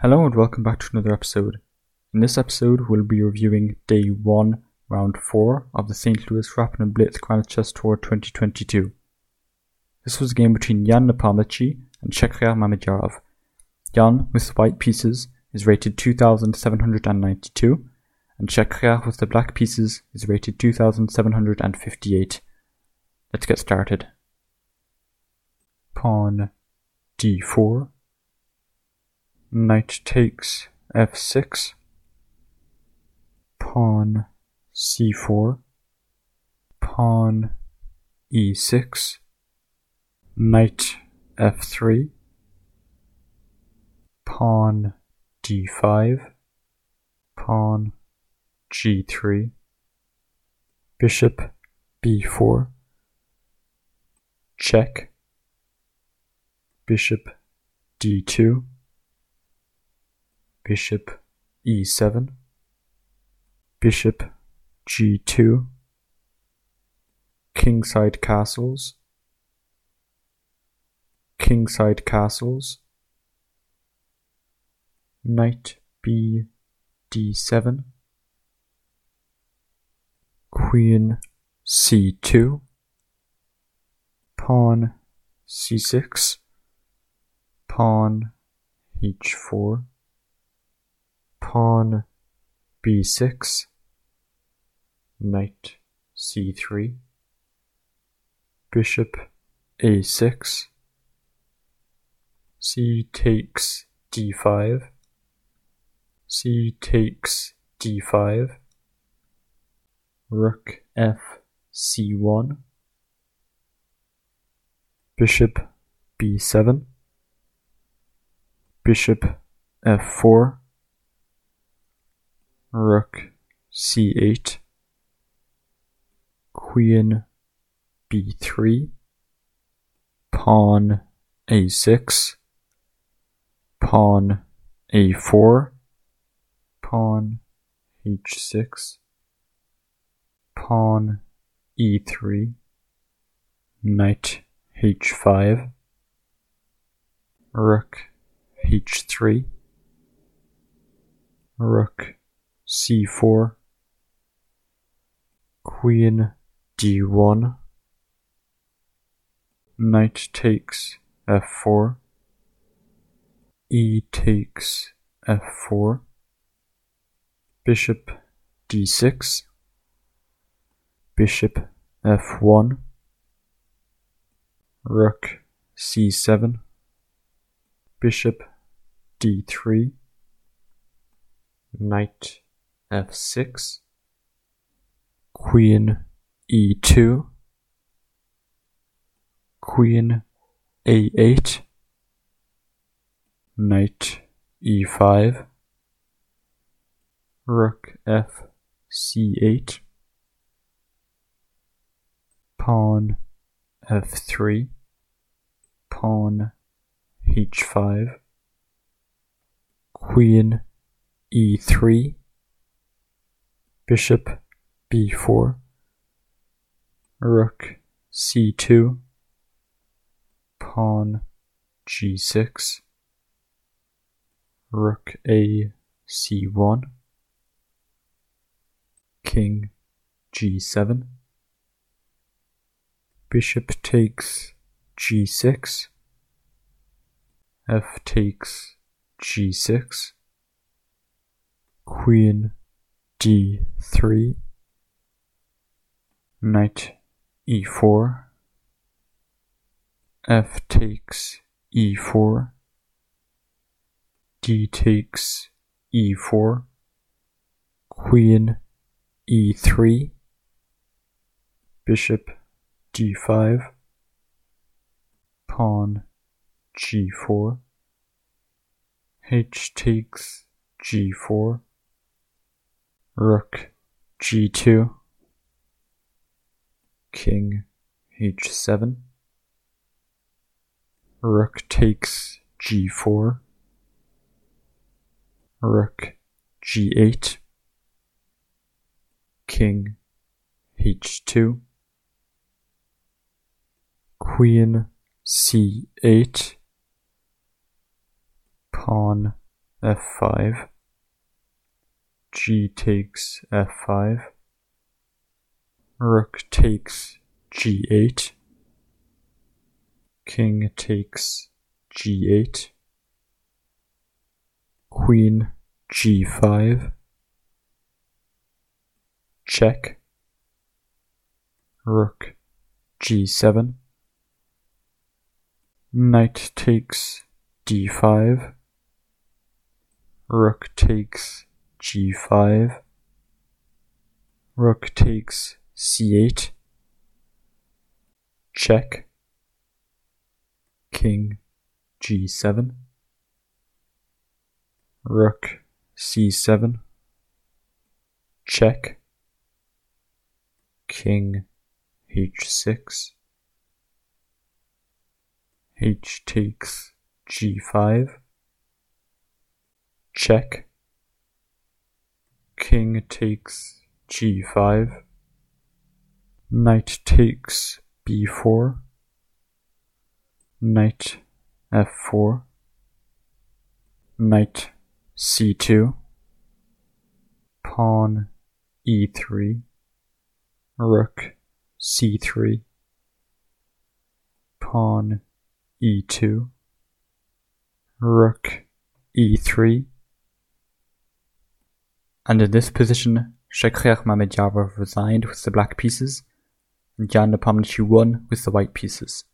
Hello and welcome back to another episode. In this episode, we'll be reviewing Day 1, Round 4 of the St. Louis Rapid and Blitz Grand Chess Tour 2022. This was a game between Jan Nepomniachtchi and Shakhriyar Mamedyarov. Jan, with the white pieces, is rated 2792, and Shakhriyar with the black pieces is rated 2758. Let's get started. Pawn d4 Knight takes f6. Pawn c4. Pawn e6. Knight f3. Pawn d5. Pawn g3. Bishop b4. Check. Bishop d2 bishop e7, bishop g2, kingside castles, kingside castles, knight b d7, queen c2, pawn c6, pawn h4, pawn b6, knight c3, bishop a6, c takes d5, c takes d5, rook f c1, bishop b7, bishop f4, rook c8, queen b3, pawn a6, pawn a4, pawn h6, pawn e3, knight h5, rook h3, rook c4, queen d1, knight takes f4, e takes f4, bishop d6, bishop f1, rook c7, bishop d3, knight f6, queen e2, queen a8, knight e5, rook f c8, pawn f3, pawn h5, queen e3, bishop b4, rook c2, pawn g6, rook a c1, king g7, bishop takes g6, f takes g6, queen d3, knight e4, f takes e4, d takes e4, queen e3, bishop d5, pawn g4, h takes g4, rook g2, king h7, rook takes g4, rook g8, king h2, queen c8, pawn f5, g takes f5, rook takes g8, king takes g8, queen g5, check, rook g7, knight takes d5, rook takes g5, rook takes c8, check, king g7, rook c7, check, king h6, h takes g5, check, king takes g5, knight takes b4, knight f4, knight c2, pawn e3, rook c3, pawn e2, rook e3, in this position Shakhriyar Mamedyarov resigned with the black pieces, and Jan Nepomniachtchi won with the white pieces.